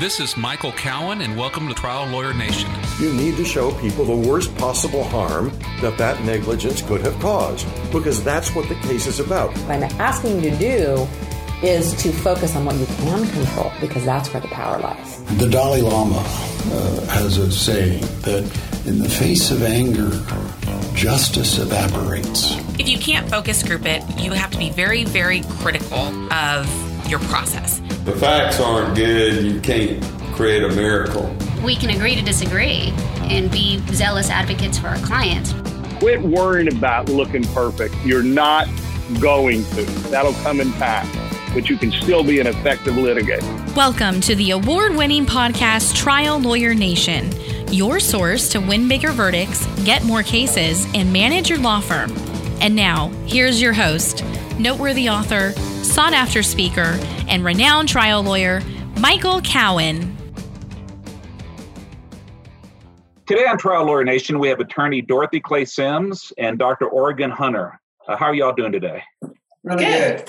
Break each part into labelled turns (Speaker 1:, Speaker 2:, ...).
Speaker 1: This is Michael Cowen, and welcome to Trial Lawyer Nation.
Speaker 2: You need to show people the worst possible harm that that negligence could have caused, because that's what the case is about.
Speaker 3: What I'm asking you to do is to focus on what you can control, because that's where the power lies.
Speaker 4: The Dalai Lama uh, has a saying that in the face of anger, justice evaporates.
Speaker 5: If you can't focus group it, you have to be very, very critical of your process.
Speaker 6: The facts aren't good, you can't create a miracle.
Speaker 7: We can agree to disagree and be zealous advocates for our clients.
Speaker 8: Quit worrying about looking perfect. You're not going to. That'll come in time, but you can still be an effective litigator.
Speaker 5: Welcome to the award winning podcast Trial Lawyer Nation, your source to win bigger verdicts, get more cases, and manage your law firm. And now, here's your host, noteworthy author, sought after speaker, and renowned trial lawyer, Michael Cowen.
Speaker 9: Today on Trial Lawyer Nation, we have attorney Dorothy Clay Sims and Dr. Oregon Hunter. Uh, how are y'all doing today?
Speaker 10: Really good.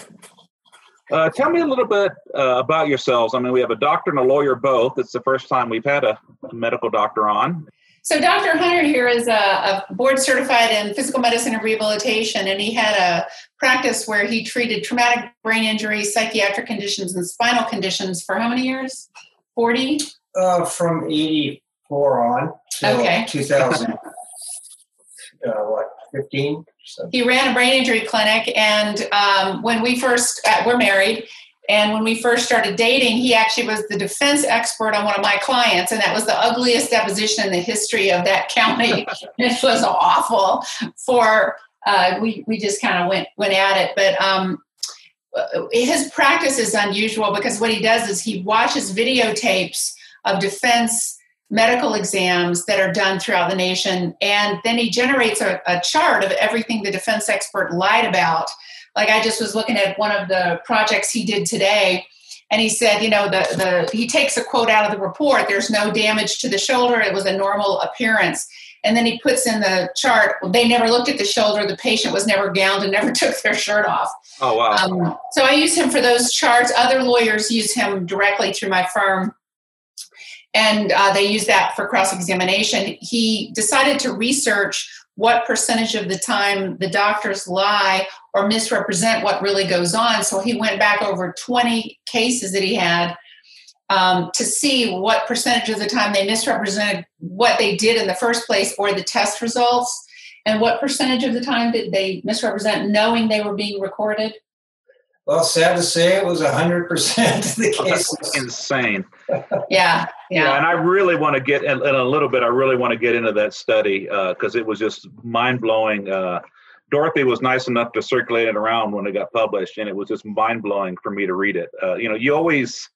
Speaker 9: Uh, tell me a little bit uh, about yourselves. I mean, we have a doctor and a lawyer both. It's the first time we've had a medical doctor on.
Speaker 10: So Dr. Hunter here is a, a, board certified in physical medicine and rehabilitation, and he had a practice where he treated traumatic brain injuries, psychiatric conditions, and spinal conditions for how many years? 40?
Speaker 11: Uh, from 84 on.
Speaker 10: Okay.
Speaker 11: 2000, uh, what, 15?
Speaker 10: So. He ran a brain injury clinic, and um, when we first, uh, we're married, and when we first started dating, he actually was the defense expert on one of my clients, and that was the ugliest deposition in the history of that county. it was awful. For uh, we we just kind of went went at it, but um, his practice is unusual because what he does is he watches videotapes of defense medical exams that are done throughout the nation, and then he generates a, a chart of everything the defense expert lied about like I just was looking at one of the projects he did today, and he said, you know, the the he takes a quote out of the report. There's no damage to the shoulder. It was a normal appearance. And then he puts in the chart. They never looked at the shoulder. The patient was never gowned and never took their shirt off.
Speaker 9: Oh wow!
Speaker 10: Um, so I use him for those charts. Other lawyers use him directly through my firm, and uh, they use that for cross examination. He decided to research what percentage of the time the doctors lie or misrepresent what really goes on. So he went back over 20 cases that he had um, to see what percentage of the time they misrepresented what they did in the first place or the test results, and what percentage of the time did they misrepresent knowing they were being recorded.
Speaker 11: Well, sad to say, it was hundred percent of the cases.
Speaker 9: insane.
Speaker 10: yeah, yeah,
Speaker 9: yeah. And I really want to get in, in, a little bit. I really want to get into that study because uh, it was just mind blowing. Uh, Dorothy was nice enough to circulate it around when it got published, and it was just mind blowing for me to read it. Uh, you know, you always,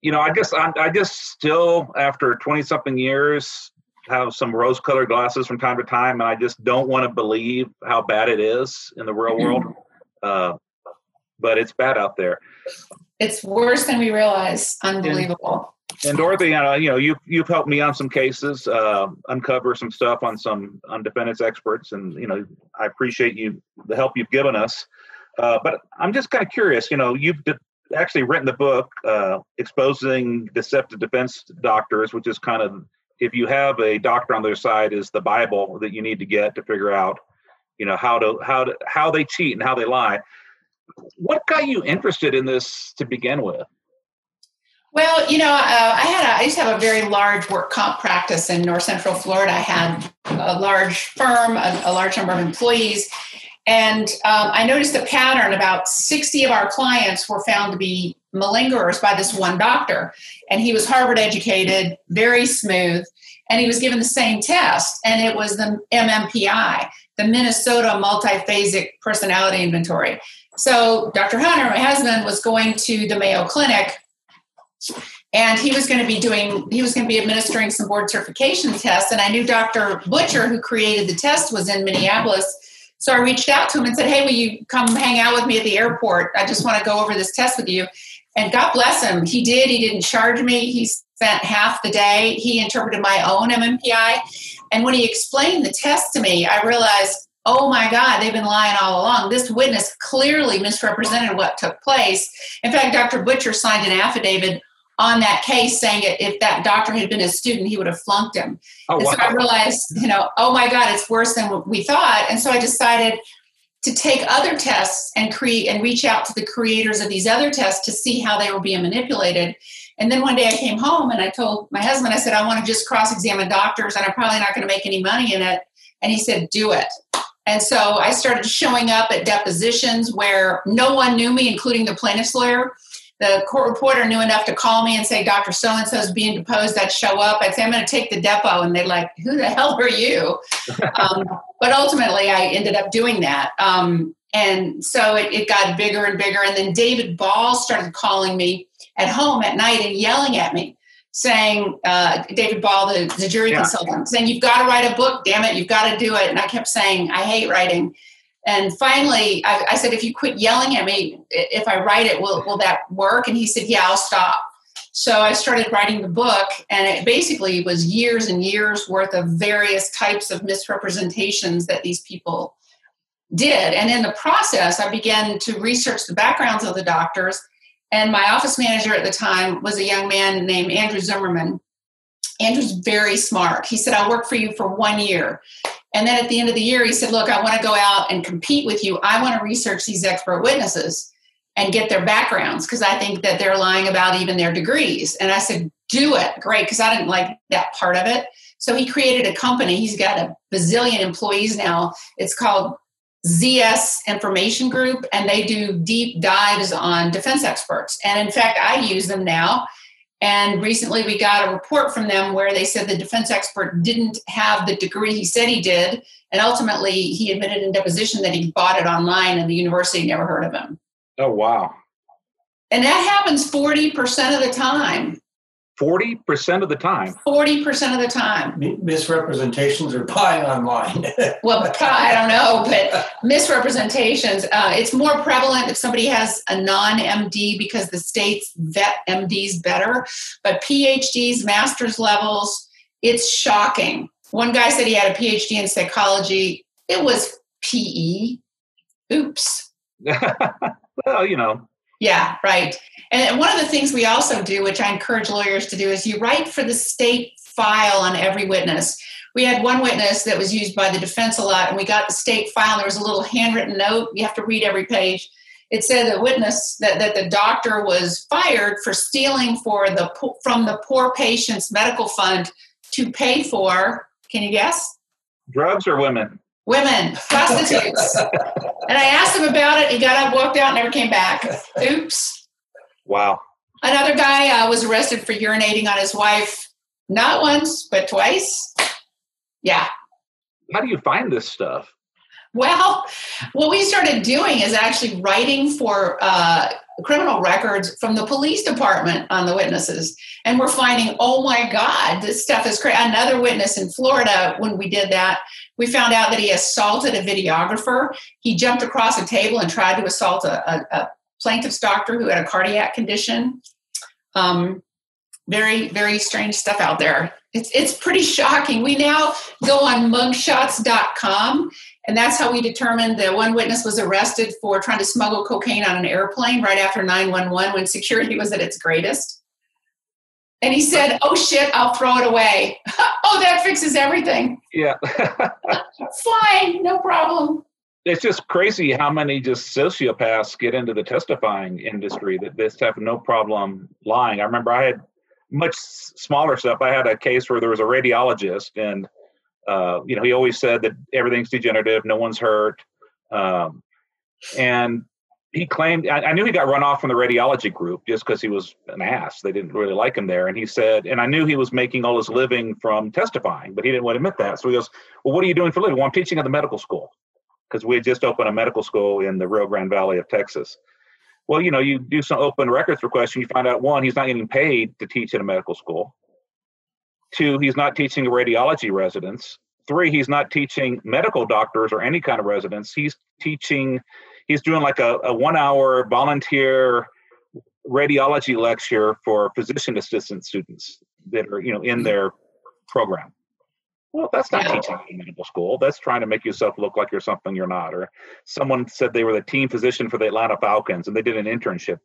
Speaker 9: you know, I guess I, I just still after twenty something years have some rose colored glasses from time to time, and I just don't want to believe how bad it is in the real world. Uh, but it's bad out there.
Speaker 10: It's worse than we realize. Unbelievable.
Speaker 9: And, Dorothy, uh, you know, you you've helped me on some cases, uh, uncover some stuff on some on defendants experts, and you know, I appreciate you the help you've given us. Uh, but I'm just kind of curious. You know, you've de- actually written the book uh, exposing deceptive defense doctors, which is kind of if you have a doctor on their side, is the Bible that you need to get to figure out, you know, how to how to how they cheat and how they lie what got you interested in this to begin with?
Speaker 10: Well, you know, uh, I had a, I used to have a very large work comp practice in North Central Florida. I had a large firm, a, a large number of employees, and um, I noticed a pattern. About sixty of our clients were found to be malingerers by this one doctor, and he was Harvard educated, very smooth, and he was given the same test, and it was the MMPI, the Minnesota Multiphasic Personality Inventory. So Dr. Hunter, my husband, was going to the Mayo Clinic and he was going to be doing he was going to be administering some board certification tests and i knew dr butcher who created the test was in minneapolis so i reached out to him and said hey will you come hang out with me at the airport i just want to go over this test with you and god bless him he did he didn't charge me he spent half the day he interpreted my own mmpi and when he explained the test to me i realized oh my God, they've been lying all along. This witness clearly misrepresented what took place. In fact, Dr. Butcher signed an affidavit on that case saying it, if that doctor had been a student, he would have flunked him.
Speaker 9: Oh,
Speaker 10: and
Speaker 9: wow.
Speaker 10: so I realized, you know, oh my God, it's worse than what we thought. And so I decided to take other tests and create and reach out to the creators of these other tests to see how they were being manipulated. And then one day I came home and I told my husband, I said, I want to just cross examine doctors and I'm probably not going to make any money in it. And he said, do it. And so I started showing up at depositions where no one knew me, including the plaintiff's lawyer. The court reporter knew enough to call me and say, Dr. So and so is being deposed. I'd show up. I'd say, I'm going to take the depo. And they're like, Who the hell are you? um, but ultimately, I ended up doing that. Um, and so it, it got bigger and bigger. And then David Ball started calling me at home at night and yelling at me saying, uh, David Ball, the, the jury
Speaker 9: Yeah.
Speaker 10: consultant, saying, You've got to write a book, damn it, you've got to do it. And I kept saying, I hate writing. And finally, I, I said, If you quit yelling at me, if I write it, will, will that work? And he said, Yeah, I'll stop. So I started writing the book, and it basically was years and years worth of various types of misrepresentations that these people did. And in the process, I began to research the backgrounds of the doctors. And my office manager at the time was a young man named Andrew Zimmerman. Andrew's very smart. He said, I'll work for you for one year. And then at the end of the year, he said, Look, I want to go out and compete with you. I want to research these expert witnesses and get their backgrounds because I think that they're lying about even their degrees. And I said, Do it. Great. Because I didn't like that part of it. So he created a company. He's got a bazillion employees now. It's called ZS Information Group, and they do deep dives on defense experts. And in fact, I use them now. And recently we got a report from them where they said the defense expert didn't have the degree he said he did. And ultimately, he admitted in deposition that he bought it online and the university never heard of him.
Speaker 9: Oh, wow.
Speaker 10: And that happens 40% of the time.
Speaker 9: 40% of the time.
Speaker 10: 40% of the time.
Speaker 11: Misrepresentations are buying online.
Speaker 10: well, I don't know, but misrepresentations. Uh, it's more prevalent if somebody has a non MD because the states vet MDs better. But PhDs, master's levels, it's shocking. One guy said he had a PhD in psychology. It was PE. Oops.
Speaker 9: well, you know.
Speaker 10: Yeah, right. And one of the things we also do, which I encourage lawyers to do, is you write for the state file on every witness. We had one witness that was used by the defense a lot, and we got the state file. And there was a little handwritten note. You have to read every page. It said the witness that, that the doctor was fired for stealing for the from the poor patient's medical fund to pay for. Can you guess?
Speaker 9: Drugs or women?
Speaker 10: Women, prostitutes. and I asked him about it. He got up, walked out, never came back. Oops.
Speaker 9: Wow.
Speaker 10: Another guy uh, was arrested for urinating on his wife, not once, but twice. Yeah.
Speaker 9: How do you find this stuff?
Speaker 10: Well, what we started doing is actually writing for uh, criminal records from the police department on the witnesses. And we're finding, oh my God, this stuff is crazy. Another witness in Florida, when we did that, we found out that he assaulted a videographer. He jumped across a table and tried to assault a, a, a plaintiff's doctor who had a cardiac condition. Um, very, very strange stuff out there. It's, it's pretty shocking. We now go on mugshots.com, and that's how we determined that one witness was arrested for trying to smuggle cocaine on an airplane right after 911 when security was at its greatest. And he said, Oh shit, I'll throw it away. oh, that fixes everything.
Speaker 9: Yeah.
Speaker 10: Fine, no problem.
Speaker 9: It's just crazy how many just sociopaths get into the testifying industry that just have no problem lying. I remember I had much smaller stuff. I had a case where there was a radiologist, and uh, you know he always said that everything's degenerative, no one's hurt, um, and he claimed I, I knew he got run off from the radiology group just because he was an ass. They didn't really like him there, and he said, and I knew he was making all his living from testifying, but he didn't want to admit that. So he goes, "Well, what are you doing for a living?" Well, I'm teaching at the medical school because we had just opened a medical school in the Rio Grande Valley of Texas. Well, you know, you do some open records request, and you find out one, he's not getting paid to teach in a medical school. Two, he's not teaching radiology residents. Three, he's not teaching medical doctors or any kind of residents. He's teaching, he's doing like a, a one hour volunteer radiology lecture for physician assistant students that are, you know, in their program. Well, that's not teaching in medical school. That's trying to make yourself look like you're something you're not. Or someone said they were the team physician for the Atlanta Falcons and they did an internship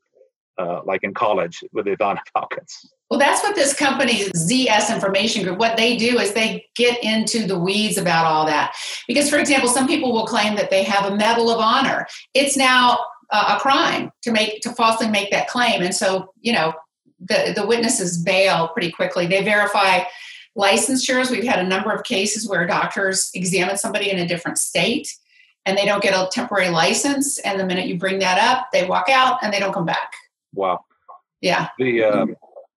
Speaker 9: uh, like in college with the Atlanta Falcons.
Speaker 10: Well, that's what this company, ZS Information Group, what they do is they get into the weeds about all that. Because, for example, some people will claim that they have a Medal of Honor. It's now uh, a crime to make to falsely make that claim, and so you know the the witnesses bail pretty quickly. They verify licensures. We've had a number of cases where doctors examine somebody in a different state and they don't get a temporary license, and the minute you bring that up, they walk out and they don't come back.
Speaker 9: Wow.
Speaker 10: Yeah.
Speaker 9: The um,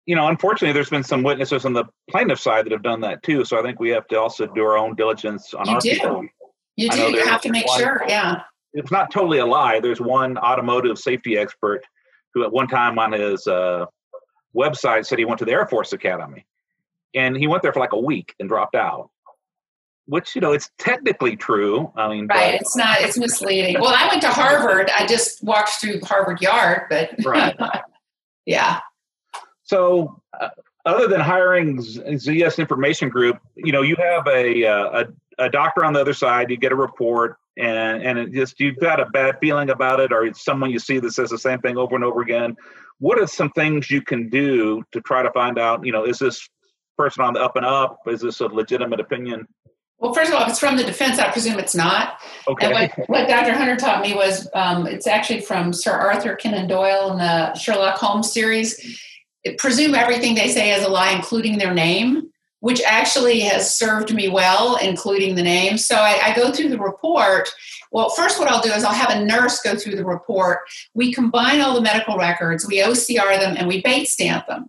Speaker 9: you know, unfortunately, there's been some witnesses on the plaintiff side that have done that too. So I think we have to also do our own diligence on
Speaker 10: you
Speaker 9: our
Speaker 10: do.
Speaker 9: people.
Speaker 10: You
Speaker 9: I
Speaker 10: do. You have to make
Speaker 9: one-
Speaker 10: sure. Yeah.
Speaker 9: It's not totally a lie. There's one automotive safety expert who, at one time on his uh, website, said he went to the Air Force Academy, and he went there for like a week and dropped out. Which you know, it's technically true. I mean,
Speaker 10: Right.
Speaker 9: but-
Speaker 10: It's not. It's misleading. Well, I went to Harvard. I just walked through Harvard Yard, but
Speaker 9: Right.
Speaker 10: yeah.
Speaker 9: So, uh, other than hiring ZS Information Group, you know, you have a, uh, a a doctor on the other side. You get a report, and and it just you've got a bad feeling about it, or it's someone you see that says the same thing over and over again. What are some things you can do to try to find out? You know, is this person on the up and up? Is this a legitimate opinion?
Speaker 10: Well, first of all, if it's from the defense, I presume it's not.
Speaker 9: Okay.
Speaker 10: And what, what Dr. Hunter taught me was um, it's actually from Sir Arthur Conan Doyle in the Sherlock Holmes series. It, presume everything they say is a lie, including their name, which actually has served me well, including the name. So I, I go through the report. Well, first, what I'll do is I'll have a nurse go through the report. We combine all the medical records, we OCR them, and we Bates stamp them.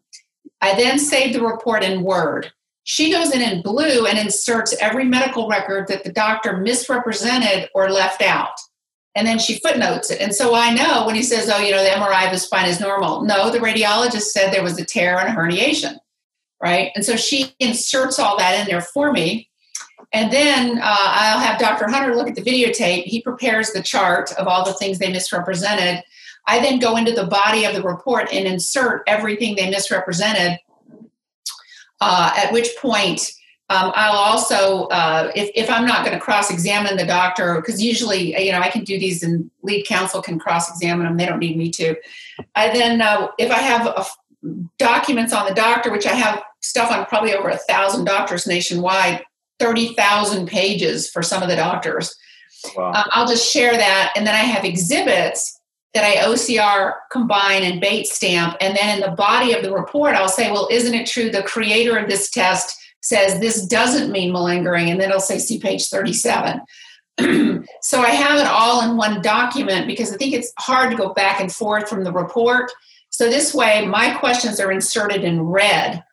Speaker 10: I then save the report in Word. She goes in in blue and inserts every medical record that the doctor misrepresented or left out. And then she footnotes it. And so I know when he says, oh, you know, the MRI of the spine is normal. No, the radiologist said there was a tear and a herniation, right? And so she inserts all that in there for me. And then uh, I'll have Dr. Hunter look at the videotape. He prepares the chart of all the things they misrepresented. I then go into the body of the report and insert everything they misrepresented uh, at which point um, I'll also, uh, if, if I'm not going to cross examine the doctor, because usually, you know, I can do these and lead counsel can cross examine them, they don't need me to. I then, uh, if I have a, documents on the doctor, which I have stuff on probably over a thousand doctors nationwide, 30,000 pages for some of the doctors.
Speaker 9: Wow.
Speaker 10: Uh, I'll just share that. And then I have exhibits that I OCR combine and Bates stamp. And then in the body of the report, I'll say, well, isn't it true the creator of this test says this doesn't mean malingering? And then it'll say, see page 37. so I have it all in one document because I think it's hard to go back and forth from the report. So this way, my questions are inserted in red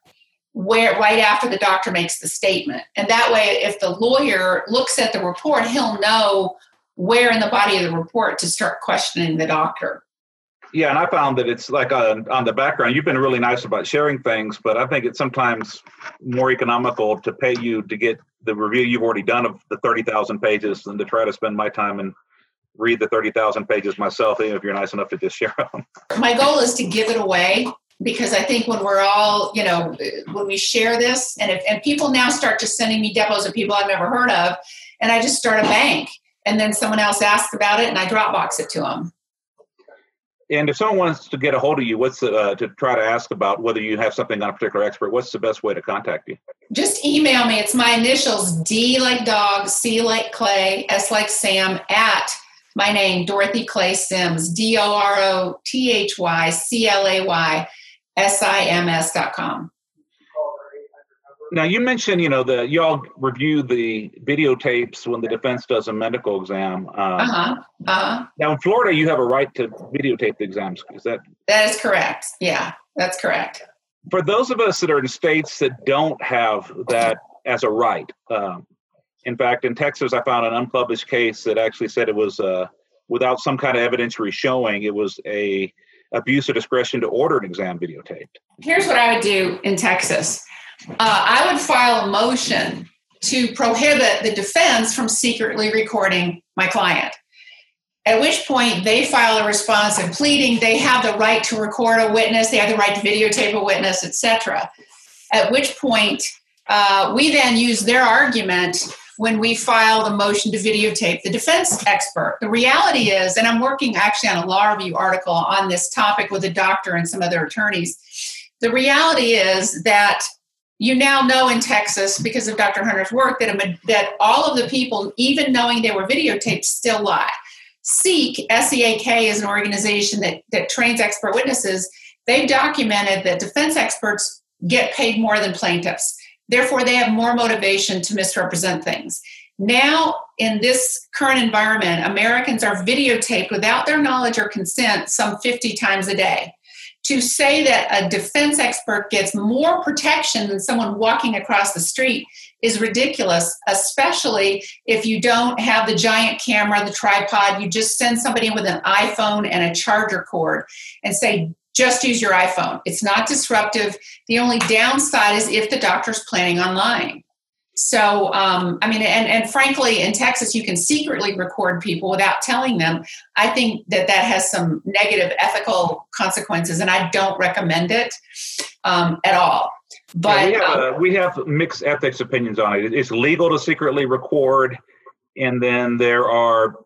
Speaker 10: where right after the doctor makes the statement. And that way, if the lawyer looks at the report, he'll know where in the body of the report to start questioning the doctor.
Speaker 9: Yeah, and I found that it's like on, on the background. You've been really nice about sharing things, but I think it's sometimes more economical to pay you to get the review you've already done of the thirty thousand pages than to try to spend my time and read the thirty thousand pages myself. Even if you're nice enough to just share them.
Speaker 10: My goal is to give it away because I think when we're all, you know, when we share this, and if and people now start just sending me depos of people I've never heard of, and I just start a bank, and then someone else asks about it, and I Dropbox it to them.
Speaker 9: And if someone wants to get a hold of you, what's the, uh, to try to ask about whether you have something on a particular expert? What's the best way to contact you?
Speaker 10: Just email me. It's my initials D like dog, C like Clay, S like Sam at my name, Dorothy Clay Sims, D O R O T H Y C L A Y S I M S dot com.
Speaker 9: Now you mentioned, you know, the you all review the videotapes when the defense does a medical exam. Um,
Speaker 10: Uh huh. Uh huh.
Speaker 9: Now in Florida, you have a right to videotape the exams. Is that
Speaker 10: That is correct. Yeah, that's correct.
Speaker 9: for those of us that are in states that don't have that as a right? Um, in fact, in Texas, I found an unpublished case that actually said it was uh, without some kind of evidentiary showing, it was a abuse of discretion to order an exam videotaped.
Speaker 10: Here's what I would do in Texas uh, I would file a motion to prohibit the defense from secretly recording my client. At which point they file a response and pleading they have the right to record a witness, they have the right to videotape a witness, etc. At which point uh, we then use their argument when we filed a motion to videotape the defense expert. The reality is, and I'm working actually on a law review article on this topic with a doctor and some other attorneys. The reality is that you now know in Texas, because of Dr. Hunter's work, that, a, that all of the people, even knowing they were videotaped, still lie. SEAK, S-E-A-K, is an organization that, that trains expert witnesses. They've documented that defense experts get paid more than plaintiffs. Therefore, they have more motivation to misrepresent things. Now, in this current environment, Americans are videotaped without their knowledge or consent some 50 times a day to say that a defense expert gets more protection than someone walking across the street is ridiculous, especially if you don't have the giant camera, the tripod. You just send somebody in with an iPhone and a charger cord and say, just use your iPhone. It's not disruptive. The only downside is if the doctor's planning on lying. So, um, I mean, and, and frankly, in Texas, you can secretly record people without telling them. I think that that has some negative ethical consequences, and I don't recommend it um, at all. But
Speaker 9: yeah, we, have, uh, we have mixed ethics opinions on it. It's legal to secretly record, and then there are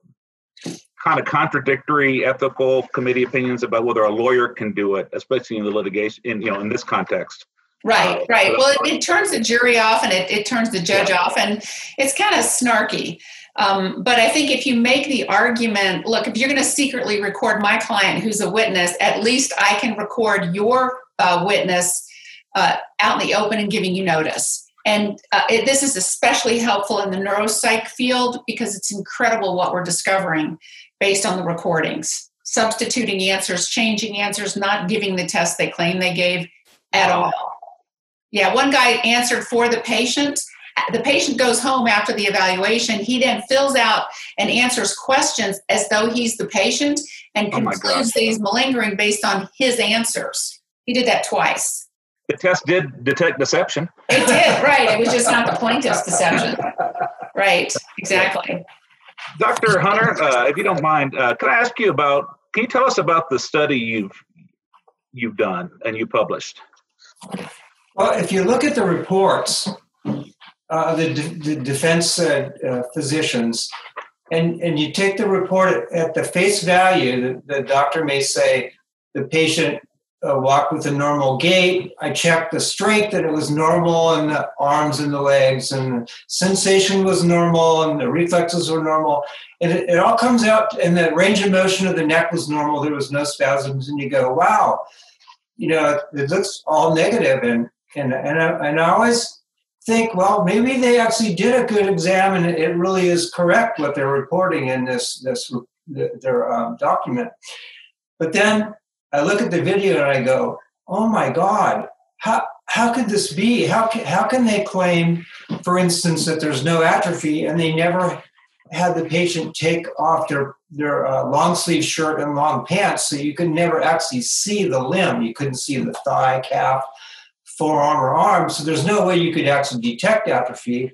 Speaker 9: kind of contradictory ethical committee opinions about whether a lawyer can do it, especially in the litigation, in you know, in this context.
Speaker 10: Right, right. Well, it, it, turns the jury off and it, it turns the judge off, and it's kind of snarky. Um, but I think if you make the argument, look, if you're going to secretly record my client who's a witness, at least I can record your uh, witness uh, out in the open and giving you notice. And uh, it, this is especially helpful in the neuropsych field because it's incredible what we're discovering based on the recordings. Substituting answers, changing answers, not giving the test they claim they gave at all. Yeah, one guy answered for the patient. The patient goes home after the evaluation. He then fills out and answers questions as though he's the patient and
Speaker 9: Oh
Speaker 10: concludes that he's malingering based on his answers. He did that twice.
Speaker 9: The test did detect deception.
Speaker 10: It did, right. It was just not the plaintiff's deception. Right, exactly.
Speaker 9: Dr. Hunter, uh, if you don't mind, uh, can I ask you about? Can you tell us about the study you've you've done and you published?
Speaker 11: Well, if you look at the reports, uh, the, the defense uh, uh, physicians, and, and you take the report at the face value, the, the doctor may say the patient uh, walked with a normal gait. I checked the strength and it was normal, and the arms and the legs, and the sensation was normal, and the reflexes were normal. And it, it all comes out, and the range of motion of the neck was normal. There was no spasms, and you go, wow, you know, it looks all negative, and and and I, and I always think, well, maybe they actually did a good exam, and it really is correct what they're reporting in this this their um, document. But then I look at the video and I go, oh my God, how how could this be? How can, how can they claim, for instance, that there's no atrophy and they never had the patient take off their their uh, long sleeve shirt and long pants, so you could never actually see the limb. You couldn't see the thigh, calf, forearm, or arm. So there's no way you could actually detect atrophy.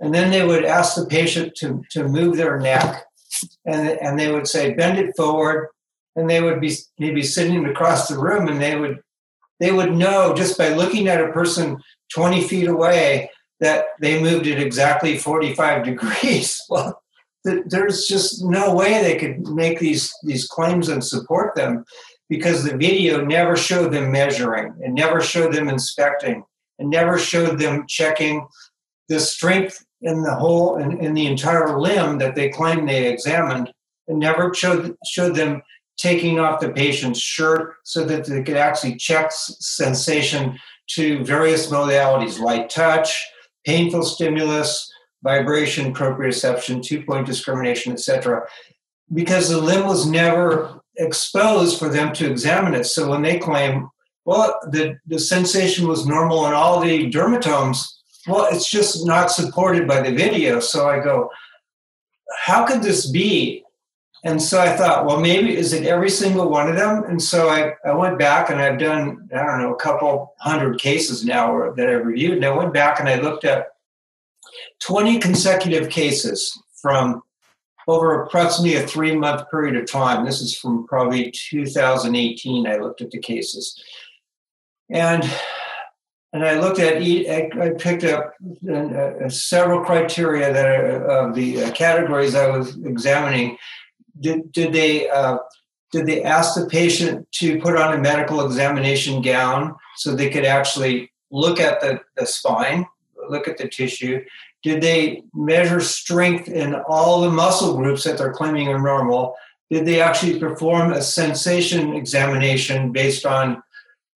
Speaker 11: And then they would ask the patient to to move their neck, and and they would say bend it forward, and they would be maybe sitting across the room, and they would they would know just by looking at a person 20 feet away that they moved it exactly 45 degrees. Well, th- there's just no way they could make these these claims and support them because the video never showed them measuring, it never showed them inspecting, it never showed them checking the strength in the whole in, in the entire limb that they claimed they examined. It never showed showed them taking off the patient's shirt so that they could actually check sensation to various modalities light touch, painful stimulus, vibration, proprioception, two point discrimination, etc. Because the limb was never exposed for them to examine it. So when they claim, well, the, the sensation was normal in all the dermatomes, well, it's just not supported by the video. So I go, how could this be? And so I thought, well, maybe is it every single one of them? And so I, I went back and I've done, I don't know, a couple hundred cases now that I've reviewed. And I went back and I looked at 20 consecutive cases from over approximately a three month period of time. This is from probably 2018. I looked at the cases. And and I looked at I picked up uh, several criteria that are of the uh, categories I was examining. Did, did they uh, did they ask the patient to put on a medical examination gown so they could actually look at the, the spine, look at the tissue? Did they measure strength in all the muscle groups that they're claiming are normal? Did they actually perform a sensation examination based on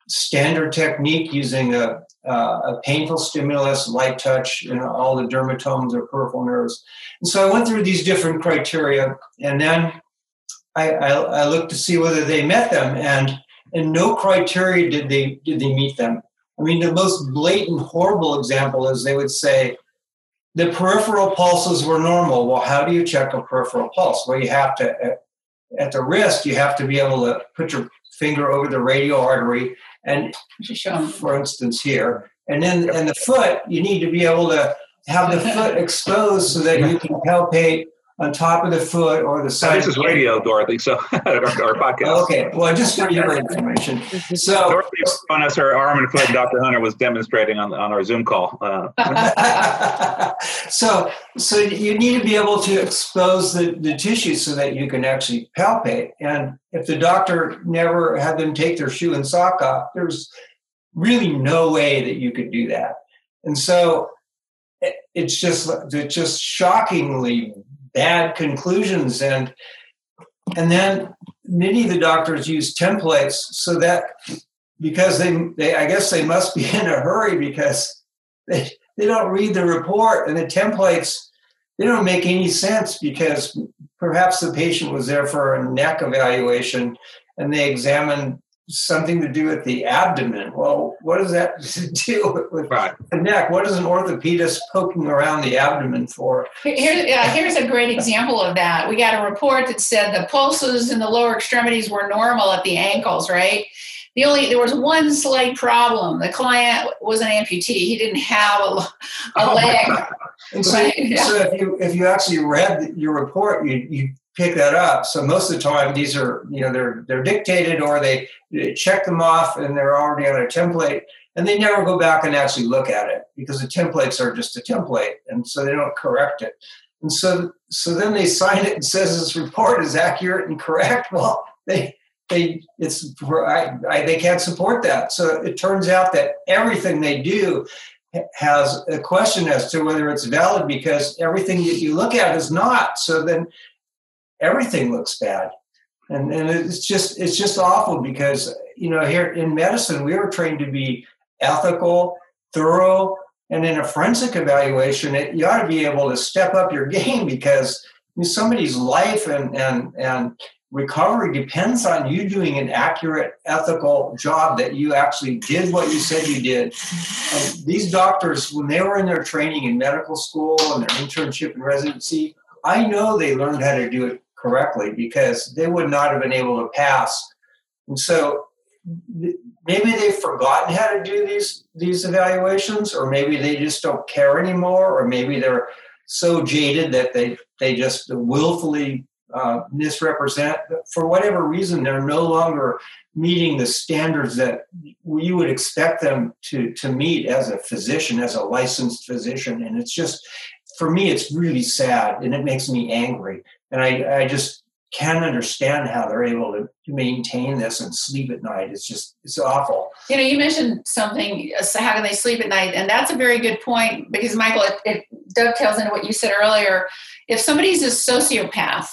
Speaker 11: standard technique using a, a painful stimulus, light touch, you know, all the dermatomes or peripheral nerves? And so I went through these different criteria, and then I, I, I looked to see whether they met them, and and no criteria did they did they meet them. I mean, the most blatant, horrible example is they would say the peripheral pulses were normal. Well, how do you check a peripheral pulse? Well, you have to at, at the wrist, you have to be able to put your finger over the radial artery, and for instance here, and then and the foot, you need to be able to have the foot exposed so that you can palpate on top of the foot or the side.
Speaker 9: this is radio, Dorothy. So our, our podcast.
Speaker 11: Okay, well, just for your information. So
Speaker 9: Dorothy on us her arm and foot. Dr. Hunter was demonstrating on on our Zoom call.
Speaker 11: Uh. so so you need to be able to expose the, the tissue so that you can actually palpate. And if the doctor never had them take their shoe and sock off, there's really no way that you could do that. And so it's just it's just shockingly bad conclusions. And and then many of the doctors use templates so that because they, they i guess they must be in a hurry because they, they don't read the report and the templates they don't make any sense because perhaps the patient was there for a neck evaluation and they examined something to do with the abdomen. Well, what does that do with right. the neck? What is an orthopedist poking around the abdomen for?
Speaker 10: Here, uh, here's a great example of that. We got a report that said the pulses in the lower extremities were normal at the ankles, right? The only there was one slight problem. The client was an amputee. He didn't have a, a oh leg.
Speaker 11: And so, right? so if you if you actually read your report, you you pick that up. So most of the time, these are you know they're they're dictated or they, they check them off and they're already on a template, and they never go back and actually look at it because the templates are just a template, and so they don't correct it. And so so then they sign it and says this report is accurate and correct. Well, they they it's I, I, they can't support that. So it turns out that everything they do has a question as to whether it's valid because everything that you look at is not. So then everything looks bad. And, and it's just it's just awful because you know here in medicine we were trained to be ethical, thorough, and in a forensic evaluation it, you ought to be able to step up your game because I mean, somebody's life and and and recovery depends on you doing an accurate ethical job that you actually did what you said you did and these doctors when they were in their training in medical school and their internship and residency i know they learned how to do it correctly because they would not have been able to pass. And so maybe they've forgotten how to do these these evaluations, or maybe they just don't care anymore, or maybe they're so jaded that they they just willfully uh, misrepresent. For whatever reason, they're no longer meeting the standards that you would expect them to to meet as a physician, as a licensed physician, and it's just for me, it's really sad, and it makes me angry and I, I just can't understand how they're able to, maintain this and sleep at night. It's just it's awful.
Speaker 10: You know, you mentioned something. So how can they sleep at night? And that's a very good point because Michael, it, it dovetails into what you said earlier. If somebody's a sociopath,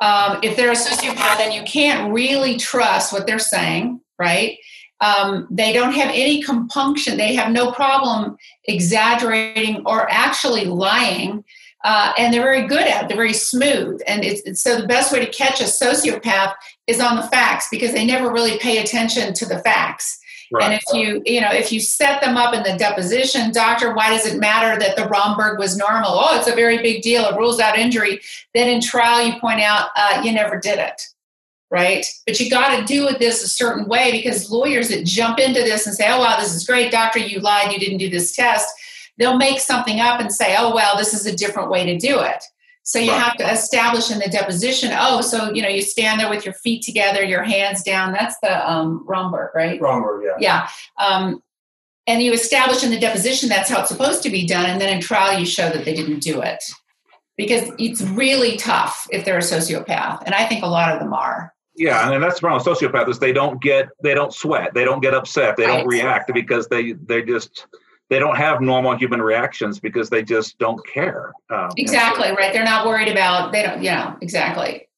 Speaker 10: um, if they're a sociopath, then you can't really trust what they're saying, right? Um, they don't have any compunction. They have no problem exaggerating or actually lying uh, and they're very good at it. They're very smooth, and it's, it's, so the best way to catch a sociopath is on the facts because they never really pay attention to the facts. Right. And if you you know if you set them up in the deposition, doctor, why does it matter that the Romberg was normal? Oh, it's a very big deal. It rules out injury. Then in trial, you point out uh, you never did it right? But you got to do it this a certain way because lawyers that jump into this and say, "Oh wow, this is great, doctor, you lied, you didn't do this test," they'll make something up and say, oh, well, this is a different way to do it. So you right. have to establish in the deposition, oh, so, you know, you stand there with your feet together, your hands down. That's the um, Romberg, right?
Speaker 11: Romberg, yeah.
Speaker 10: Yeah. Um, and you establish in the deposition that's how it's supposed to be done, and then in trial you show that they didn't do it because it's really tough if they're a sociopath, and I think a lot of them are.
Speaker 9: Yeah, and that's the problem. Sociopaths is they don't get, they don't sweat, they don't get upset, they
Speaker 10: Right.
Speaker 9: don't react because they they just they don't have normal human reactions because they just don't care. Um, and so-
Speaker 10: Exactly right. They're not worried about they don't. You know exactly.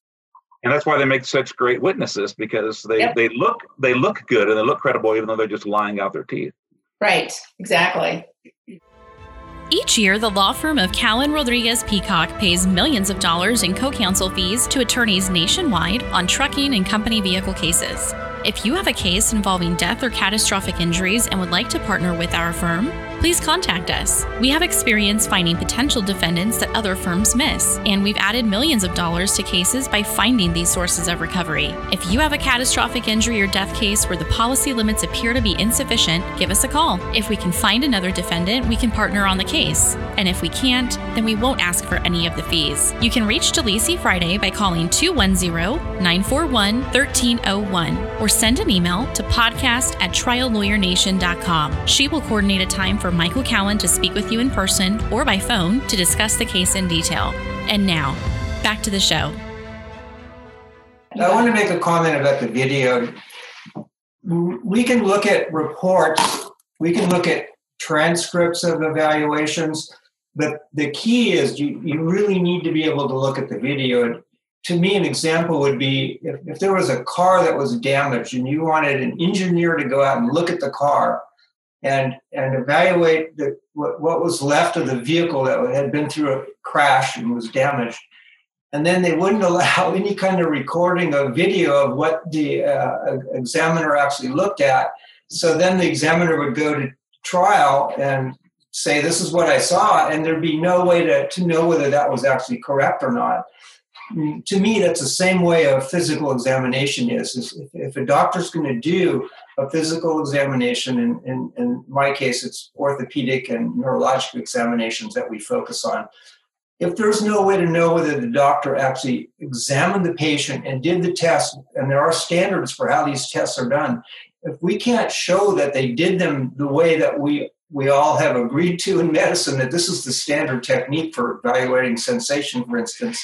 Speaker 9: and that's why they make such great witnesses because they
Speaker 10: Yep.
Speaker 9: they look they look good and they look credible even though they're just lying out their teeth.
Speaker 10: Right. Exactly.
Speaker 5: Each year, the law firm of Cowen Rodriguez Peacock pays millions of dollars in co counsel fees to attorneys nationwide on trucking and company vehicle cases. If you have a case involving death or catastrophic injuries and would like to partner with our firm, please contact us. We have experience finding potential defendants that other firms miss, and we've added millions of dollars to cases by finding these sources of recovery. If you have a catastrophic injury or death case where the policy limits appear to be insufficient, give us a call. If we can find another defendant, we can partner on the case. And if we can't, then we won't ask for any of the fees. You can reach Delisi Friday by calling 210 941 1301 or send an email to podcast at triallawyernation.com. She will coordinate a time for Michael Cowen to speak with you in person or by phone to discuss the case in detail. And now, back to the show.
Speaker 11: I want to make a comment about the video. We can look at reports, we can look at transcripts of evaluations, but the key is you, you really need to be able to look at the video. And to me, an example would be if, if there was a car that was damaged and you wanted an engineer to go out and look at the car and, and evaluate the, what, what was left of the vehicle that had been through a crash and was damaged and then they wouldn't allow any kind of recording of video of what the uh, examiner actually looked at. So then the examiner would go to trial and say, "This is what I saw," and there'd be no way to, to know whether that was actually correct or not. Mm, To me, that's the same way a physical examination is. if a doctor's going to do a physical examination, in, in, in my case, it's orthopedic and neurologic examinations that we focus on. If there's no way to know whether the doctor actually examined the patient and did the test, and there are standards for how these tests are done, if we can't show that they did them the way that we we all have agreed to in medicine, that this is the standard technique for evaluating sensation, for instance,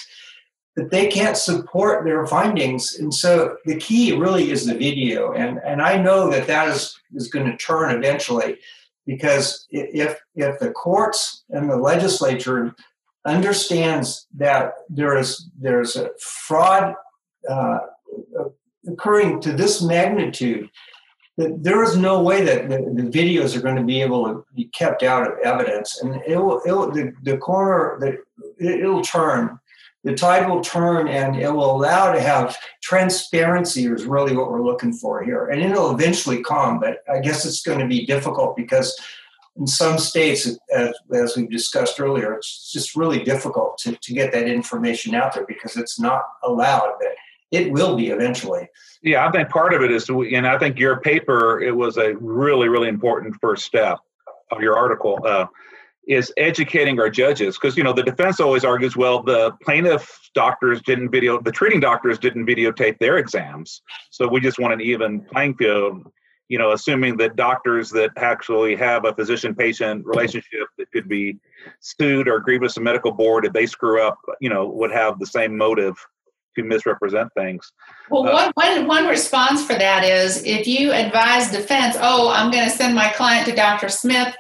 Speaker 11: that they can't support their findings. And so the key really is the video. And, and I know that that is, is going to turn eventually because if, if the courts and the legislature understands that there is there's a fraud uh, occurring to this magnitude that there is no way that the, the videos are going to be able to be kept out of evidence and it will, it will the, the corner the, it, it'll turn the tide will turn and it will allow to have transparency is really what we're looking for here and it'll eventually come but i guess it's going to be difficult because in some states, as, as we've discussed earlier, it's just really difficult to, to get that information out there because it's not allowed, but it will be eventually.
Speaker 9: Yeah, I think part of it is, and I think your paper it was a really really important first step of your article. Uh, is educating our judges because you know the defense always argues well the plaintiff doctors didn't video the treating doctors didn't videotape their exams so we just want an even playing field you know assuming that doctors that actually have a physician patient relationship that could be sued or grievous to medical board if they screw up you know would have the same motive to misrepresent things
Speaker 10: Well,
Speaker 9: Uh,
Speaker 10: one, one, one response for that is if you advise defense, oh, I'm going to send my client to Dr. Smith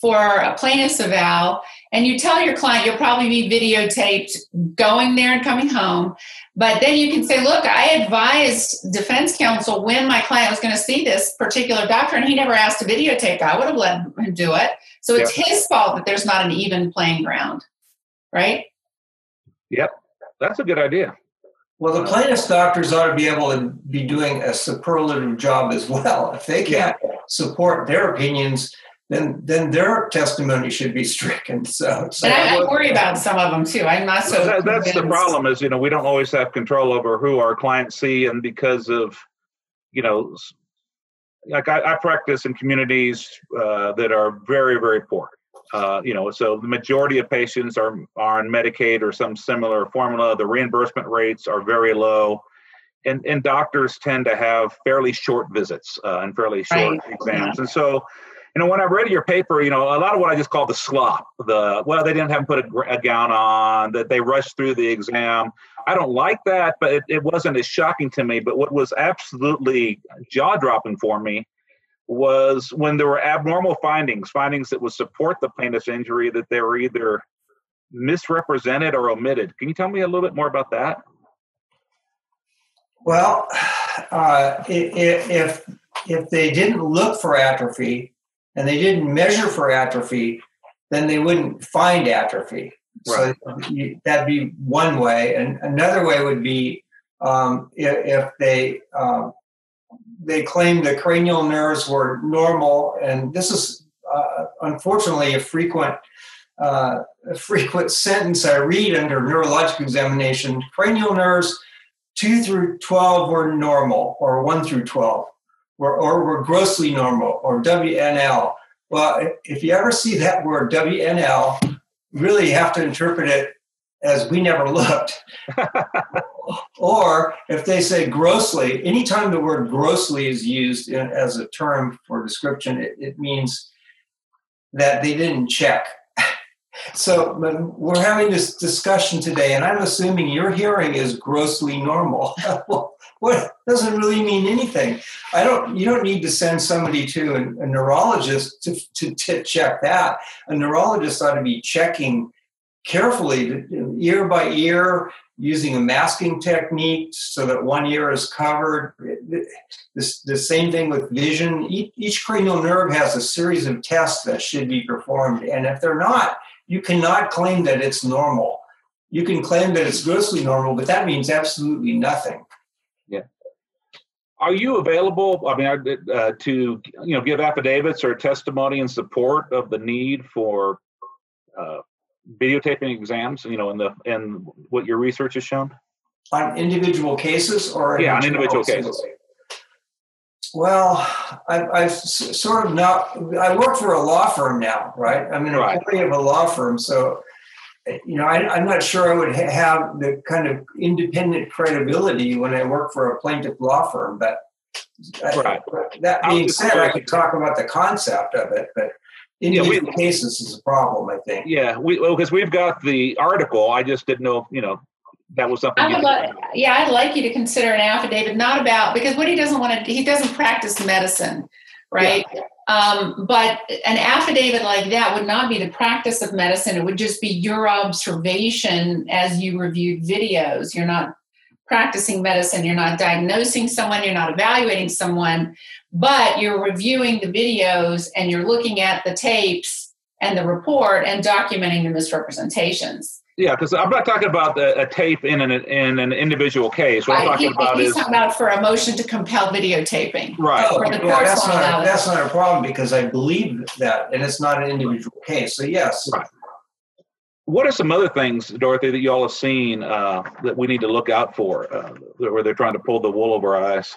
Speaker 10: for a plaintiff's eval, and you tell your client you'll probably be videotaped going there and coming home, but then you can say, look, I advised defense counsel when my client was going to see this particular doctor, and he never asked to videotape. I would have let him do it. So it's
Speaker 9: Yep.
Speaker 10: his fault that there's not an even playing ground, right?
Speaker 9: yep that's a good idea
Speaker 11: Well, the uh, plaintiff's doctors ought to be able to be doing a superlative job as well. If they can't support their opinions, then then their testimony should be stricken. So, so
Speaker 10: And I, I worry about some of them too. I'm not so.
Speaker 9: That, that's the problem is you know we don't always have control over who our clients see and because of you know like i, I practice in communities uh, that are very very poor uh, you know so the majority of patients are are on medicaid or some similar formula the reimbursement rates are very low and, and doctors tend to have fairly short visits uh, and fairly short
Speaker 10: Right.
Speaker 9: exams and so you know, when I read your paper, you know, a lot of what I just call the slop, the well, they didn't have put a, a gown on, that they rushed through the exam. I don't like that, but it, it wasn't as shocking to me. But what was absolutely jaw dropping for me was when there were abnormal findings, findings that would support the plaintiff's injury, that they were either misrepresented or omitted. Can you tell me a little bit more about that?
Speaker 11: Well, uh, if if they didn't look for atrophy and they didn't measure for atrophy, then they wouldn't find atrophy. Right. So you, that'd be one way, and another way would be um, if, if, they um, they claim the cranial nerves were normal, and this is uh, unfortunately a frequent uh, a frequent sentence I read under neurologic examination. Cranial nerves two through twelve were normal, or one through twelve or, or were grossly normal or WNL. Well, if you ever see that word WNL, really you have to interpret it as we never looked. or if they say grossly, anytime the word grossly is used in, as a term for description, it, it means that they didn't check. So we're having this discussion today, and I'm assuming your hearing is grossly normal. what doesn't really mean anything. I don't. You don't need to send somebody to a, a neurologist to, to, to check that. A neurologist ought to be checking carefully, ear by ear, using a masking technique so that one ear is covered. This, the same thing with vision. Each, each cranial nerve has a series of tests that should be performed, and if they're not, you cannot claim that it's normal. You can claim that it's grossly normal, but that means absolutely nothing. Yeah.
Speaker 9: Are you available? I mean, uh, to you know, give affidavits or testimony in support of the need for uh, videotaping exams? You know, in the in what your research has shown
Speaker 11: on individual cases, or
Speaker 9: yeah, on individual cases.
Speaker 11: Well, I've, I've, sort of not. I work for a law firm now, right? I'm an right. employee of a law firm, so eh, you know, I, am not sure I would ha- have the kind of independent credibility when I work for a plaintiff law firm. But right. I, that being said, I could talk about the concept of it, but individual yeah, we, cases is a problem, I think.
Speaker 9: Yeah, we, well, because we've got the article. I just didn't know, you know, that was something.
Speaker 10: I would like, yeah, I'd like you to consider an affidavit, not about because what he doesn't want to, he doesn't practice medicine, right? Yeah. Um, but an affidavit like that would not be the practice of medicine. It would just be your observation as you reviewed videos. You're not practicing medicine, you're not diagnosing someone, you're not evaluating someone, but you're reviewing the videos and you're looking at the tapes and the report and documenting the misrepresentations.
Speaker 9: Yeah, because I'm not talking about a, a, tape in an in an individual case. What. I'm talking
Speaker 10: he,
Speaker 9: about
Speaker 10: he's
Speaker 9: is
Speaker 10: talking about for a motion to compel videotaping.
Speaker 9: Right.
Speaker 11: Oh, yeah, that's not, that's not a problem because I believe that, and it's not an individual case. So yes.
Speaker 9: Right. What are some other things, Dorothy, that you all have seen uh, that we need to look out for, uh, where they're trying to pull the wool over our eyes?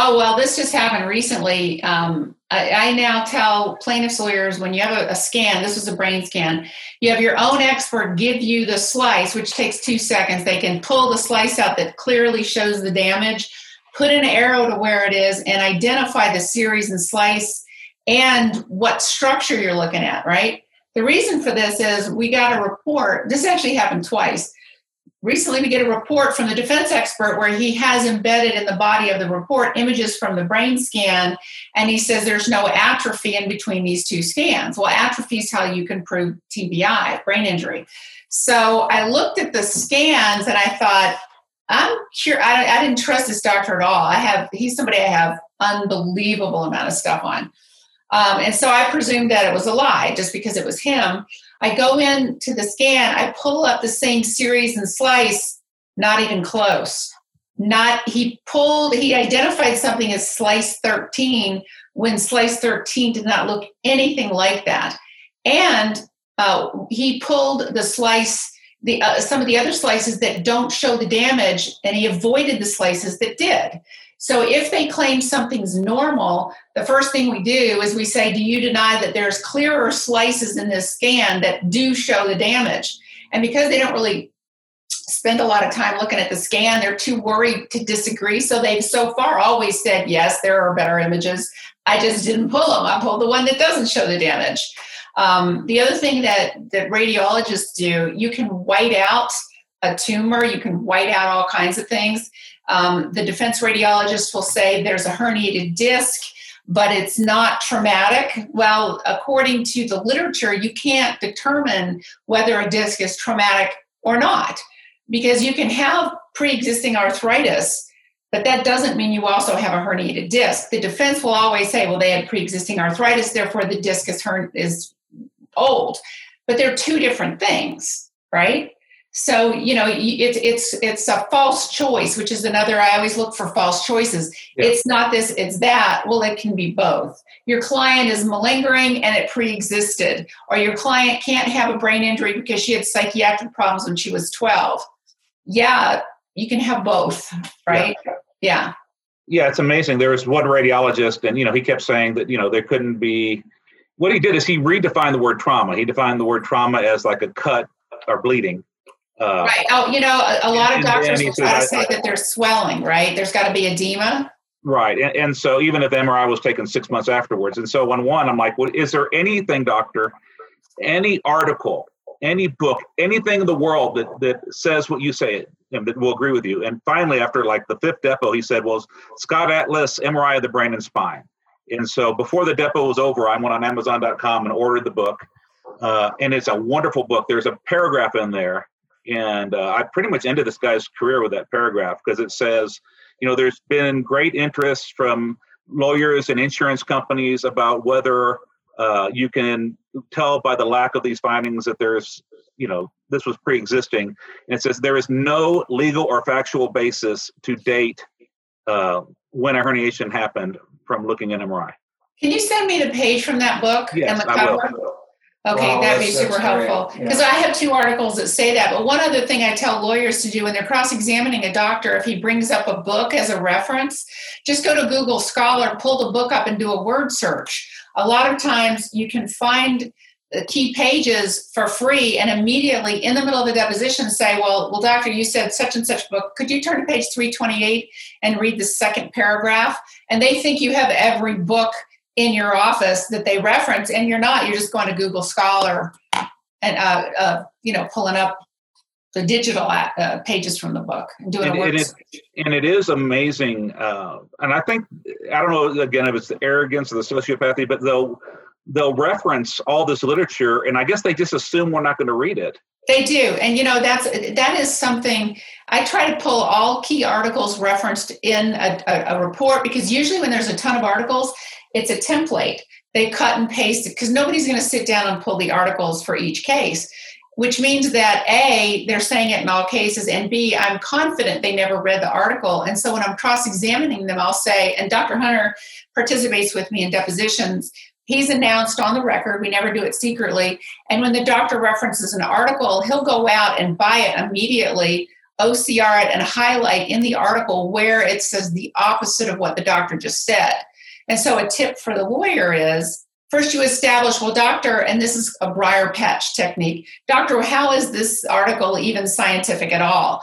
Speaker 10: Oh, well, this just happened recently. Um, I, I, now tell plaintiffs' lawyers when you have a, a, scan, this was a brain scan, you have your own expert give you the slice, which takes two seconds. They can pull the slice out that clearly shows the damage, put an arrow to where it is, and identify the series and slice and what structure you're looking at, right? The reason for this is we got a report. This actually happened twice recently we get a report from the defense expert where he has embedded in the body of the report images from the brain scan and he says there's no atrophy in between these two scans. Well atrophy is how you can prove tbi brain injury. So i looked at the scans and i thought i'm sure I, I didn't trust this doctor at all. I have he's somebody i have unbelievable amount of stuff on. Um, and so i presumed that it was a lie just because it was him I go in to the scan, I pull up the same series and slice, not even close. Not he pulled, he identified something as slice 13 when slice 13 did not look anything like that. And uh, he pulled the slice, the uh, some of the other slices that don't show the damage, and he avoided the slices that did. So if they claim something's normal, the first thing we do is we say, Do you deny that there's clearer slices in this scan that do show the damage? And because they don't really spend a lot of time looking at the scan, they're too worried to disagree. So they've so far always said, Yes, there are better images. I just didn't pull them. I pulled the one that doesn't show the damage. Um, the other thing that that radiologists do, you can white out a tumor, you can white out all kinds of things. Um, the defense radiologist will say there's a herniated disc, but it's not traumatic. Well, according to the literature, you can't determine whether a disc is traumatic or not because you can have pre existing arthritis. But that doesn't mean you also have a herniated disc. The defense will always say, well, they had pre existing arthritis, therefore the disc is, hern- is old. But they're two different things, right? So you know, it's it's it's a false choice, which is another. I always look for false choices. Yeah. It's not this, it's that. Well, it can be both. Your client is malingering and it pre-existed, or your client can't have a brain injury because she had psychiatric problems when she was twelve. Yeah, you can have both, right? Yeah. yeah.
Speaker 9: Yeah, it's amazing. There was one radiologist, and you know, he kept saying that you know there couldn't be. What he did is he redefined the word trauma. He defined the word trauma as like a cut or bleeding
Speaker 10: uh, right. Oh, you know, a, a lot of doctors will try to say that there's swelling, right? There's got to be edema.
Speaker 9: Right. And, and, so even if MRI was taken six months afterwards. And so on one, I'm like, well, is there anything, doctor, any article, any book, anything in the world that, that says what you say and that will agree with you? And finally, after like the fifth depot, he said, well, Scott Atlas, MRI of the brain and spine. And so before the depot was over, I went on Amazon.com and ordered the book. Uh, and it's a wonderful book. There's a paragraph in there and uh, I pretty much ended this guy's career with that paragraph because it says, you know, there's been great interest from lawyers and insurance companies about whether uh, you can tell by the lack of these findings that there's, you know, this was pre existing. And it says there is no legal or factual basis to date uh, when a herniation happened from looking at MRI.
Speaker 10: Can you send me the page from that book
Speaker 9: yes,
Speaker 10: and the
Speaker 9: cover?
Speaker 10: I will. Okay, that'd be super helpful. Because yeah. I have two articles that say that. But one other thing I tell lawyers to do when they're cross examining a doctor, if he brings up a book as a reference, just go to Google Scholar, pull the book up, and do a word search. A lot of times you can find the key pages for free and immediately in the middle of the deposition say well well doctor you said such and such book could you turn to page 328 and read the second paragraph and they think you have every book in your office that they reference, and you're not. You're just going to Google Scholar and uh, uh, you know pulling up the digital uh, pages from the book and doing and, a word
Speaker 9: and it, and it is amazing. Uh, and I think I don't know again if it's the arrogance or the sociopathy, but they'll they'll reference all this literature, and I guess they just assume we're not going to read it.
Speaker 10: They do, and you know that's that is something I try to pull all key articles referenced in a, a, a report because usually when there's a ton of articles, it's a template. They cut and paste it because nobody's going to sit down and pull the articles for each case, which means that A, they're saying it in all cases, and B, I'm confident they never read the article. And so when I'm cross examining them, I'll say, and Dr. Hunter participates with me in depositions. He's announced on the record, we never do it secretly. And when the doctor references an article, he'll go out and buy it immediately OCR it and highlight in the article where it says the opposite of what the doctor just said. And so, a tip for the lawyer is first you establish, well, doctor, and this is a briar patch technique. Doctor, how is this article even scientific at all?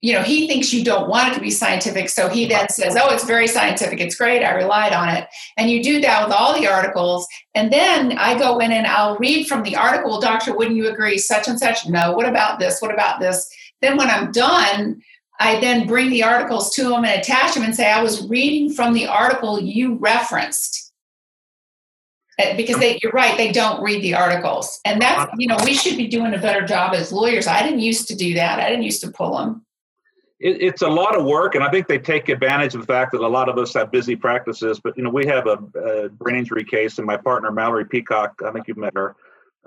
Speaker 10: You know, he thinks you don't want it to be scientific, so he then says, Oh, it's very scientific, it's great, I relied on it. And you do that with all the articles. And then I go in and I'll read from the article, Doctor, wouldn't you agree? Such and such. No, what about this? What about this? Then when I'm done, I then bring the articles to them and attach them and say, I was reading from the article you referenced. Uh, because they, you're right, they don't read the articles. And that's, you know, we should be doing a better job as lawyers. I didn't used to do that, I didn't used to pull them.
Speaker 9: It, it's a lot of work, and I think they take advantage of the fact that a lot of us have busy practices. But, you know, we have a, a brain injury case, and my partner, Mallory Peacock, I think you've met her.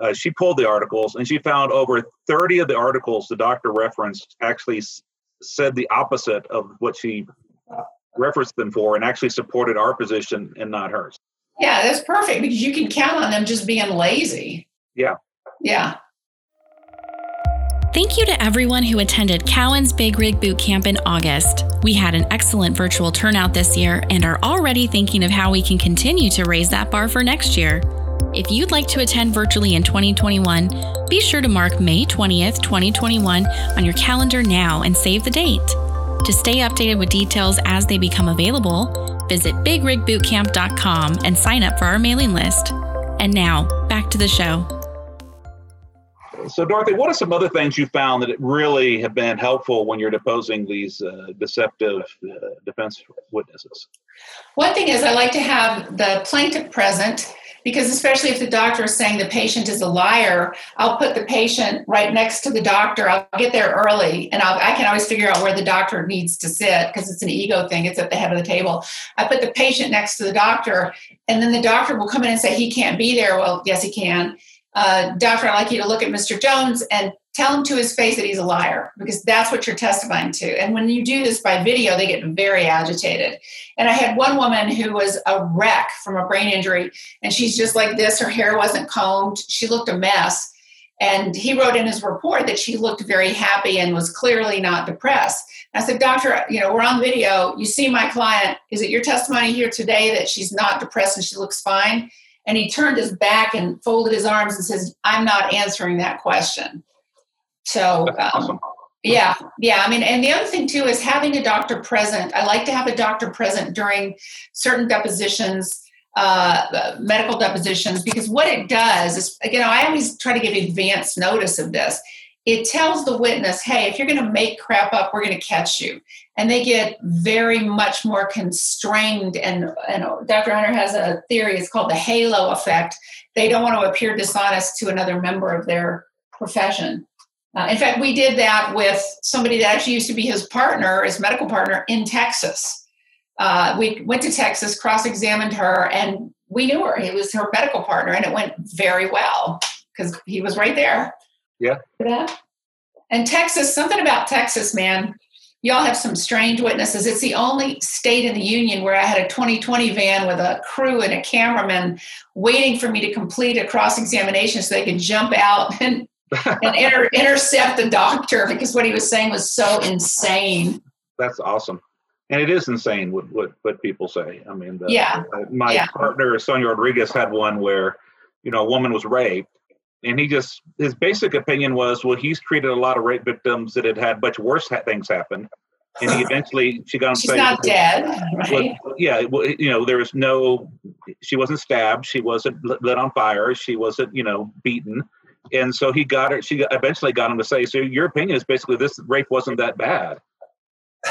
Speaker 9: Uh, she pulled the articles and she found over 30 of the articles the doctor referenced actually said the opposite of what she uh, referenced them for and actually supported our position and not hers.
Speaker 10: Yeah, that's perfect because you can count on them just being lazy.
Speaker 9: Yeah.
Speaker 10: Yeah.
Speaker 5: Thank you to everyone who attended Cowen's Big Rig Boot Camp in August. We had an excellent virtual turnout this year and are already thinking of how we can continue to raise that bar for next year. If you'd like to attend virtually in 2021, be sure to mark May 20th, 2021 on your calendar now and save the date. To stay updated with details as they become available, Visit bigrigbootcamp.com and sign up for our mailing list. And now, back to the show.
Speaker 9: So, Dorothy, what are some other things you found that really have been helpful when you're deposing these uh, deceptive uh, defense witnesses?
Speaker 10: One thing is, I like to have the plaintiff present because, especially if the doctor is saying the patient is a liar, I'll put the patient right next to the doctor. I'll get there early and I'll, i can always figure out where the doctor needs to sit because it's an ego thing, it's at the head of the table. I put the patient next to the doctor, and then the doctor will come in and say, He can't be there. Well, yes, he can uh, doctor, I'd like you to look at Mr. Jones and tell him to his face that he's a liar because that's what you're testifying to. And when you do this by video, they get very agitated. And I had one woman who was a wreck from a brain injury, and she's just like this. Her hair wasn't combed, she looked a mess. And he wrote in his report that she looked very happy and was clearly not depressed. I said, Doctor, you know, we're on video. You see my client. Is it your testimony here today that she's not depressed and she looks fine? And he turned his back and folded his arms and says, I'm not answering that question. So, um, yeah, yeah. I mean, and the other thing too is having a doctor present. I like to have a doctor present during certain depositions, uh, medical depositions, because what it does is, you know, I always try to give advance notice of this it tells the witness, hey, if you're going to make crap up, we're going to catch you. And they get very much more constrained. And, and Dr. Hunter has a theory, it's called the halo effect. They don't want to appear dishonest to another member of their profession. Uh, in fact, we did that with somebody that actually used to be his partner, his medical partner in Texas. Uh, we went to Texas, cross examined her, and we knew her. He was her medical partner, and it went very well because he was right there.
Speaker 9: Yeah.
Speaker 10: And Texas, something about Texas, man. Y'all have some strange witnesses. It's the only state in the union where I had a 2020 van with a crew and a cameraman waiting for me to complete a cross examination so they could jump out and, and inter, intercept the doctor because what he was saying was so insane.
Speaker 9: That's awesome. And it is insane what, what, what people say. I mean, the,
Speaker 10: yeah.
Speaker 9: Uh, my yeah. partner, Sonia Rodriguez, had one where, you know, a woman was raped and he just his basic opinion was well he's treated a lot of rape victims that had had much worse things happen and he eventually she got him
Speaker 10: she's not dead right
Speaker 9: well, yeah well, you know there was no she wasn't stabbed she wasn't lit on fire she wasn't you know beaten and so he got her she eventually got him to say so your opinion is basically this rape wasn't that bad.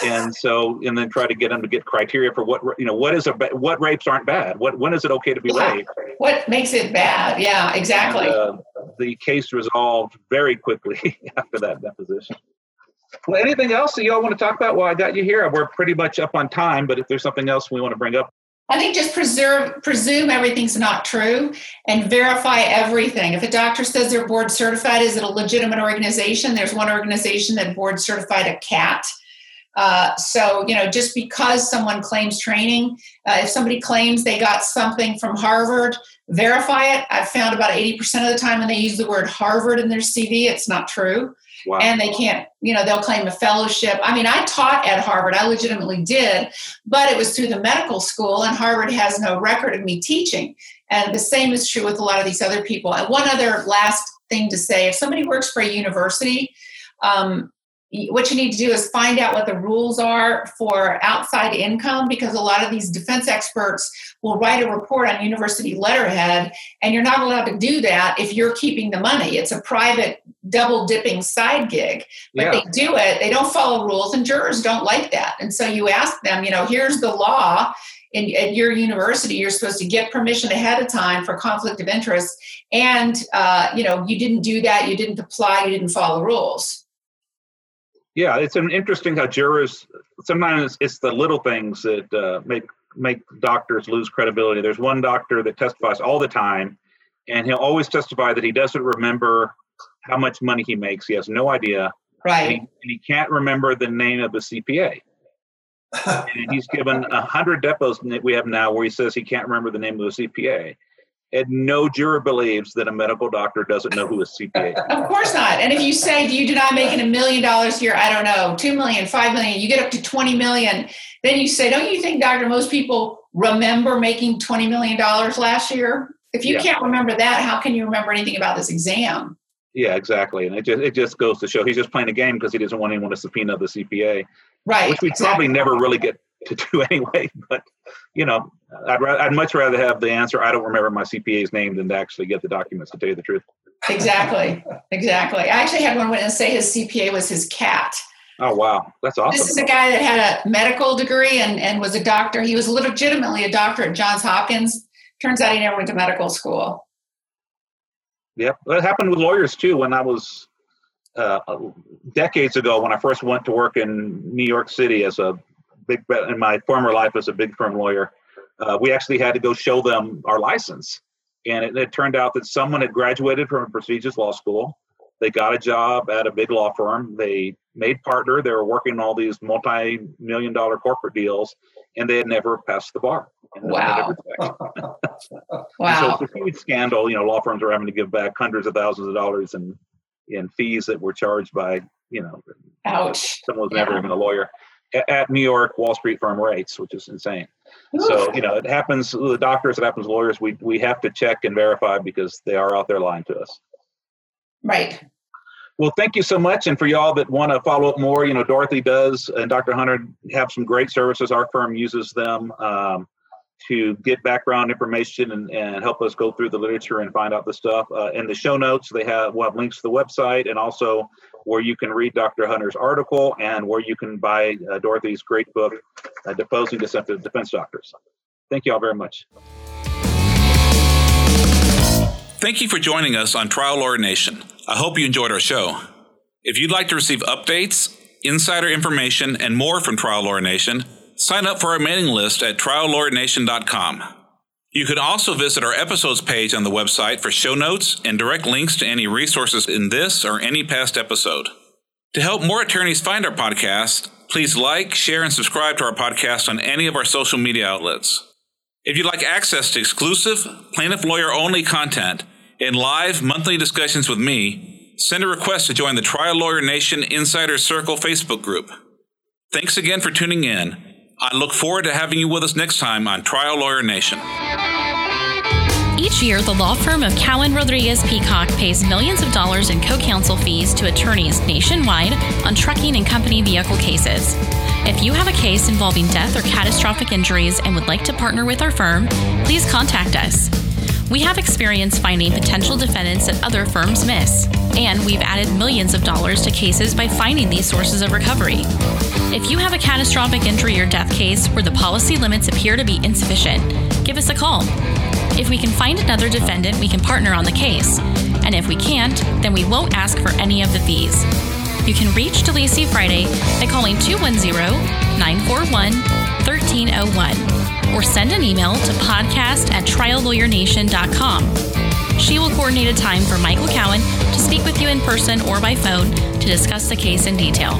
Speaker 9: And so and then try to get him to get criteria for what you know what is a what rapes aren't bad? What when is it okay to be yeah. raped?
Speaker 10: What makes it bad? Yeah exactly. And, uh,
Speaker 9: the case resolved very quickly after that deposition. Well anything else that y'all want to talk about? Well i got you here. We're pretty much up on time but if there's something else we want to bring up
Speaker 10: I think just preserve, presume everything's not true and verify everything. If a doctor says they're board certified, is it a legitimate organization? There's one organization that board certified a CAT, uh, so, you know, just because someone claims training, uh, if somebody claims they got something from Harvard, verify it. I've found about 80% of the time when they use the word Harvard in their CV, it's not true. Wow. And they can't, you know, they'll claim a fellowship. I mean, I taught at Harvard, I legitimately did, but it was through the medical school, and Harvard has no record of me teaching. And the same is true with a lot of these other people. And one other last thing to say if somebody works for a university, um, what you need to do is find out what the rules are for outside income because a lot of these defense experts will write a report on university letterhead and you're not allowed to do that if you're keeping the money it's a private double dipping side gig but yeah. they do it they don't follow rules and jurors don't like that and so you ask them you know here's the law in, at your university you're supposed to get permission ahead of time for conflict of interest and uh, you know you didn't do that you didn't apply you didn't follow rules
Speaker 9: yeah, it's an interesting how jurors sometimes it's the little things that uh, make make doctors lose credibility. There's one doctor that testifies all the time, and he'll always testify that he doesn't remember how much money he makes. He has no idea.
Speaker 10: Right.
Speaker 9: And he, and he can't remember the name of the CPA. and he's given a hundred depots that we have now where he says he can't remember the name of the CPA and no juror believes that a medical doctor doesn't know who a CPA is.
Speaker 10: Of course not. And if you say, do you deny making a million dollars here? I don't know, two million, five million, you get up to 20 million. Then you say, don't you think, doctor, most people remember making $20 million last year? If you yeah. can't remember that, how can you remember anything about this exam?
Speaker 9: Yeah, exactly. And it just, it just goes to show he's just playing a game because he doesn't want anyone to subpoena the CPA.
Speaker 10: Right.
Speaker 9: Which we exactly. probably never really get to do anyway. But you know, I'd ra- I'd much rather have the answer. I don't remember my CPA's name than to actually get the documents. To tell you the truth.
Speaker 10: Exactly. Exactly. I actually had one witness say his CPA was his cat.
Speaker 9: Oh wow, that's awesome.
Speaker 10: This is a guy that had a medical degree and, and was a doctor. He was legitimately a doctor at Johns Hopkins. Turns out he never went to medical school.
Speaker 9: Yep, that happened with lawyers too. When I was uh, decades ago, when I first went to work in New York City as a big in my former life as a big firm lawyer, uh, we actually had to go show them our license, and it, it turned out that someone had graduated from a prestigious law school. They got a job at a big law firm. They made partner. They were working on all these multi-million dollar corporate deals, and they had never passed the bar.
Speaker 10: Wow.
Speaker 9: wow. So it's a huge scandal. You know, law firms are having to give back hundreds of thousands of dollars in in fees that were charged by you know,
Speaker 10: ouch,
Speaker 9: someone was never even a lawyer at, at New York Wall Street firm rates, which is insane. So you know, it happens. The doctors, it happens. Lawyers, we we have to check and verify because they are out there lying to us.
Speaker 10: Right.
Speaker 9: Well, thank you so much. And for y'all that want to follow up more, you know, Dorothy does and Dr. Hunter have some great services. Our firm uses them um, to get background information and, and help us go through the literature and find out the stuff. Uh, in the show notes, they have, we'll have links to the website and also where you can read Dr. Hunter's article and where you can buy uh, Dorothy's great book, uh, Deposing Deceptive Defense Doctors. Thank you all very much.
Speaker 1: Thank you for joining us on Trial Lawyer Nation. I hope you enjoyed our show. If you'd like to receive updates, insider information, and more from Trial Lawyer Nation, sign up for our mailing list at triallawyernation.com. You can also visit our episodes page on the website for show notes and direct links to any resources in this or any past episode. To help more attorneys find our podcast, please like, share, and subscribe to our podcast on any of our social media outlets. If you'd like access to exclusive, plaintiff lawyer only content and live monthly discussions with me, send a request to join the Trial Lawyer Nation Insider Circle Facebook group. Thanks again for tuning in. I look forward to having you with us next time on Trial Lawyer Nation.
Speaker 5: Each year, the law firm of Cowen Rodriguez Peacock pays millions of dollars in co counsel fees to attorneys nationwide on trucking and company vehicle cases. If you have a case involving death or catastrophic injuries and would like to partner with our firm, please contact us. We have experience finding potential defendants that other firms miss, and we've added millions of dollars to cases by finding these sources of recovery. If you have a catastrophic injury or death case where the policy limits appear to be insufficient, give us a call. If we can find another defendant, we can partner on the case. And if we can't, then we won't ask for any of the fees you can reach DeLisi Friday by calling 210 941 1301 or send an email to podcast at triallawyernation.com. She will coordinate a time for Michael Cowen to speak with you in person or by phone to discuss the case in detail.